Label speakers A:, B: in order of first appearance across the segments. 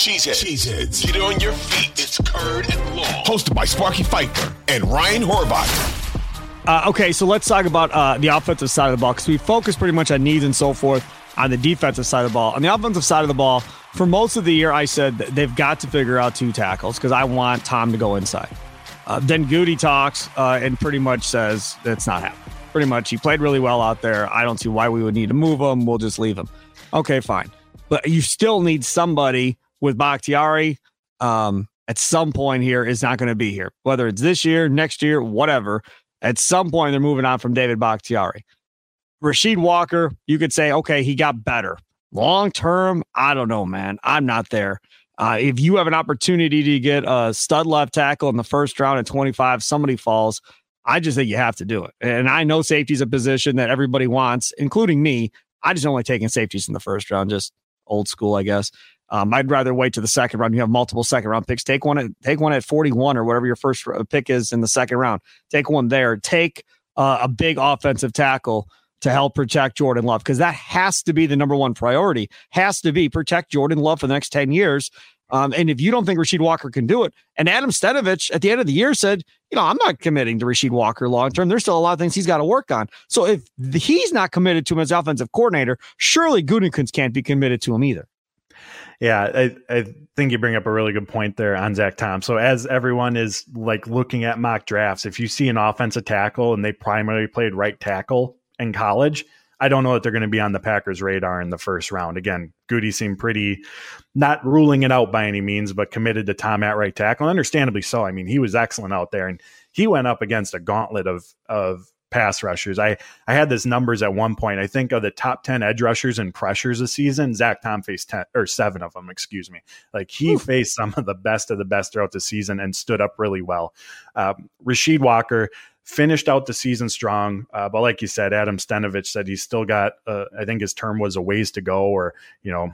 A: Cheeseheads. Cheeseheads. Get on your feet. It's Curd and Long. Hosted by Sparky Fifer and Ryan Horvat.
B: Uh, okay, so let's talk about uh, the offensive side of the ball because we focus pretty much on needs and so forth on the defensive side of the ball. On the offensive side of the ball, for most of the year, I said they've got to figure out two tackles because I want Tom to go inside. Uh, then Goody talks uh, and pretty much says that's not happening. Pretty much, he played really well out there. I don't see why we would need to move him. We'll just leave him. Okay, fine. But you still need somebody with Bakhtiari um, at some point here is not going to be here, whether it's this year, next year, whatever. At some point, they're moving on from David Bakhtiari. Rasheed Walker, you could say, okay, he got better. Long term, I don't know, man. I'm not there. Uh, if you have an opportunity to get a stud left tackle in the first round at 25, somebody falls. I just think you have to do it. And I know safety is a position that everybody wants, including me. I just only taking safeties in the first round, just old school, I guess. Um, I'd rather wait to the second round. You have multiple second round picks. Take one at take one at 41 or whatever your first pick is in the second round. Take one there. Take uh, a big offensive tackle to help protect Jordan Love because that has to be the number one priority. Has to be protect Jordan Love for the next 10 years. Um, and if you don't think Rasheed Walker can do it, and Adam Stenavich at the end of the year said, you know, I'm not committing to Rasheed Walker long term. There's still a lot of things he's got to work on. So if he's not committed to him as offensive coordinator, surely Gutekunst can't be committed to him either.
C: Yeah, I, I think you bring up a really good point there on Zach Tom. So as everyone is like looking at mock drafts, if you see an offensive tackle and they primarily played right tackle in college, I don't know that they're going to be on the Packers' radar in the first round. Again, Goody seemed pretty not ruling it out by any means, but committed to Tom at right tackle. Understandably so. I mean, he was excellent out there, and he went up against a gauntlet of of pass rushers. I I had this numbers at one point. I think of the top ten edge rushers and pressures this season, Zach Tom faced ten or seven of them. Excuse me. Like he Oof. faced some of the best of the best throughout the season and stood up really well. Um, Rasheed Walker finished out the season strong. Uh, but like you said, Adam Stenavich said he's still got, uh, I think his term was a ways to go, or, you know,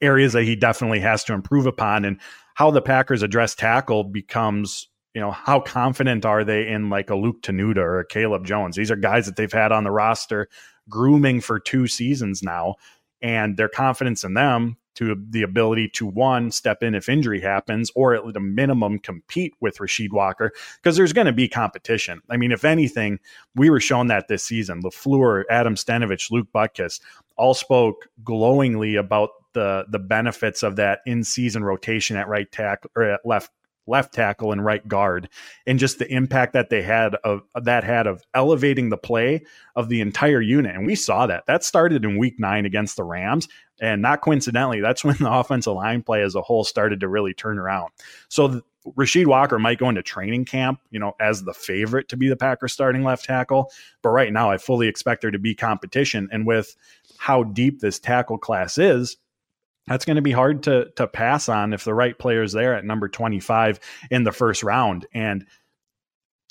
C: areas that he definitely has to improve upon. And how the Packers address tackle becomes, you know, how confident are they in like a Luke Tenuta or a Caleb Jones? These are guys that they've had on the roster grooming for two seasons now. And their confidence in them to the ability to one step in if injury happens or at a minimum compete with Rasheed Walker because there's going to be competition. I mean, if anything, we were shown that this season. LaFleur, Adam Stenavich, Luke Butkus all spoke glowingly about the the benefits of that in season rotation at right tackle or at left left tackle and right guard and just the impact that they had of that had of elevating the play of the entire unit and we saw that that started in week 9 against the Rams and not coincidentally that's when the offensive line play as a whole started to really turn around so the, Rasheed Walker might go into training camp, you know, as the favorite to be the Packers starting left tackle. But right now, I fully expect there to be competition. And with how deep this tackle class is, that's going to be hard to to pass on if the right player is there at number 25 in the first round and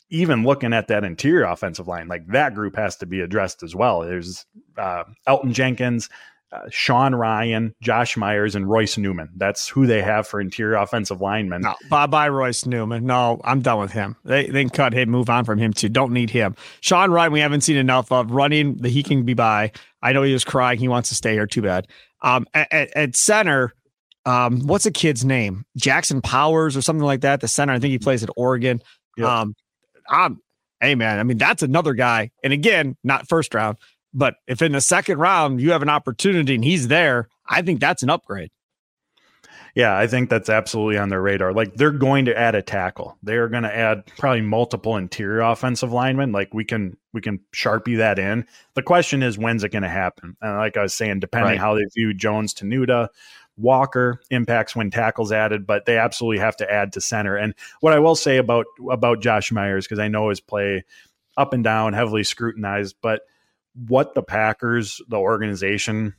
C: even looking at that interior offensive line like that group has to be addressed as well there's uh, elgton jenkins uh, Sean Rhyan, Josh Myers, and Royce Newman. That's who they have for interior offensive linemen.
B: No, bye bye, Royce Newman. No, I'm done with him. They, they can cut him, move on from him too. Don't need him. Sean Rhyan, we haven't seen enough of running the he can be by. I know he was crying. He wants to stay here. Too bad. Um, at, at center, um, what's a kid's name? Jackson Powers or something like that. The center, I think he plays at Oregon. Yep. Um, I'm, hey man, I mean that's another guy. And again, not first round, but if in the second round you have an opportunity and he's there, I think that's an upgrade.
C: Yeah, I think that's absolutely on their radar. Like they're going to add a tackle. They're going to add probably multiple interior offensive linemen. Like we can we can sharpie that in. The question is when's it going to happen? And like I was saying, depending right. how they view Jones Tenuta, Walker impacts when tackles added, but they absolutely have to add to center. And what I will say about about Josh Myers because I know his play up and down, heavily scrutinized, but what the Packers, the organization,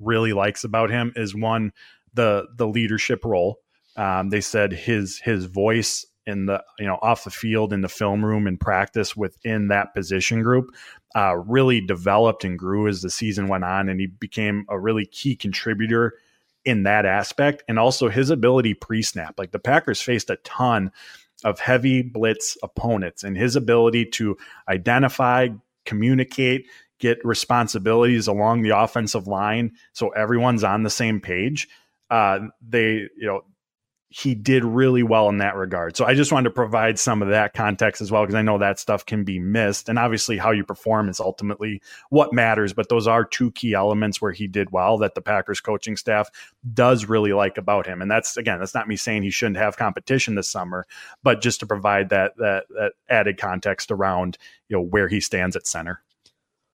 C: really likes about him is one the the leadership role. Um, they said his his voice in the you know off the field in the film room and practice within that position group uh, really developed and grew as the season went on, and he became a really key contributor in that aspect, and also his ability pre snap. Like the Packers faced a ton of heavy blitz opponents, and his ability to identify, communicate, get responsibilities along the offensive line so everyone's on the same page uh, they, you know, he did really well in that regard. So I just wanted to provide some of that context as well, because I know that stuff can be missed. And obviously, how you perform is ultimately what matters. But those are two key elements where he did well that the Packers coaching staff does really like about him. And that's, again, that's not me saying he shouldn't have competition this summer, but just to provide that, that, that added context around, you know, where he stands at center.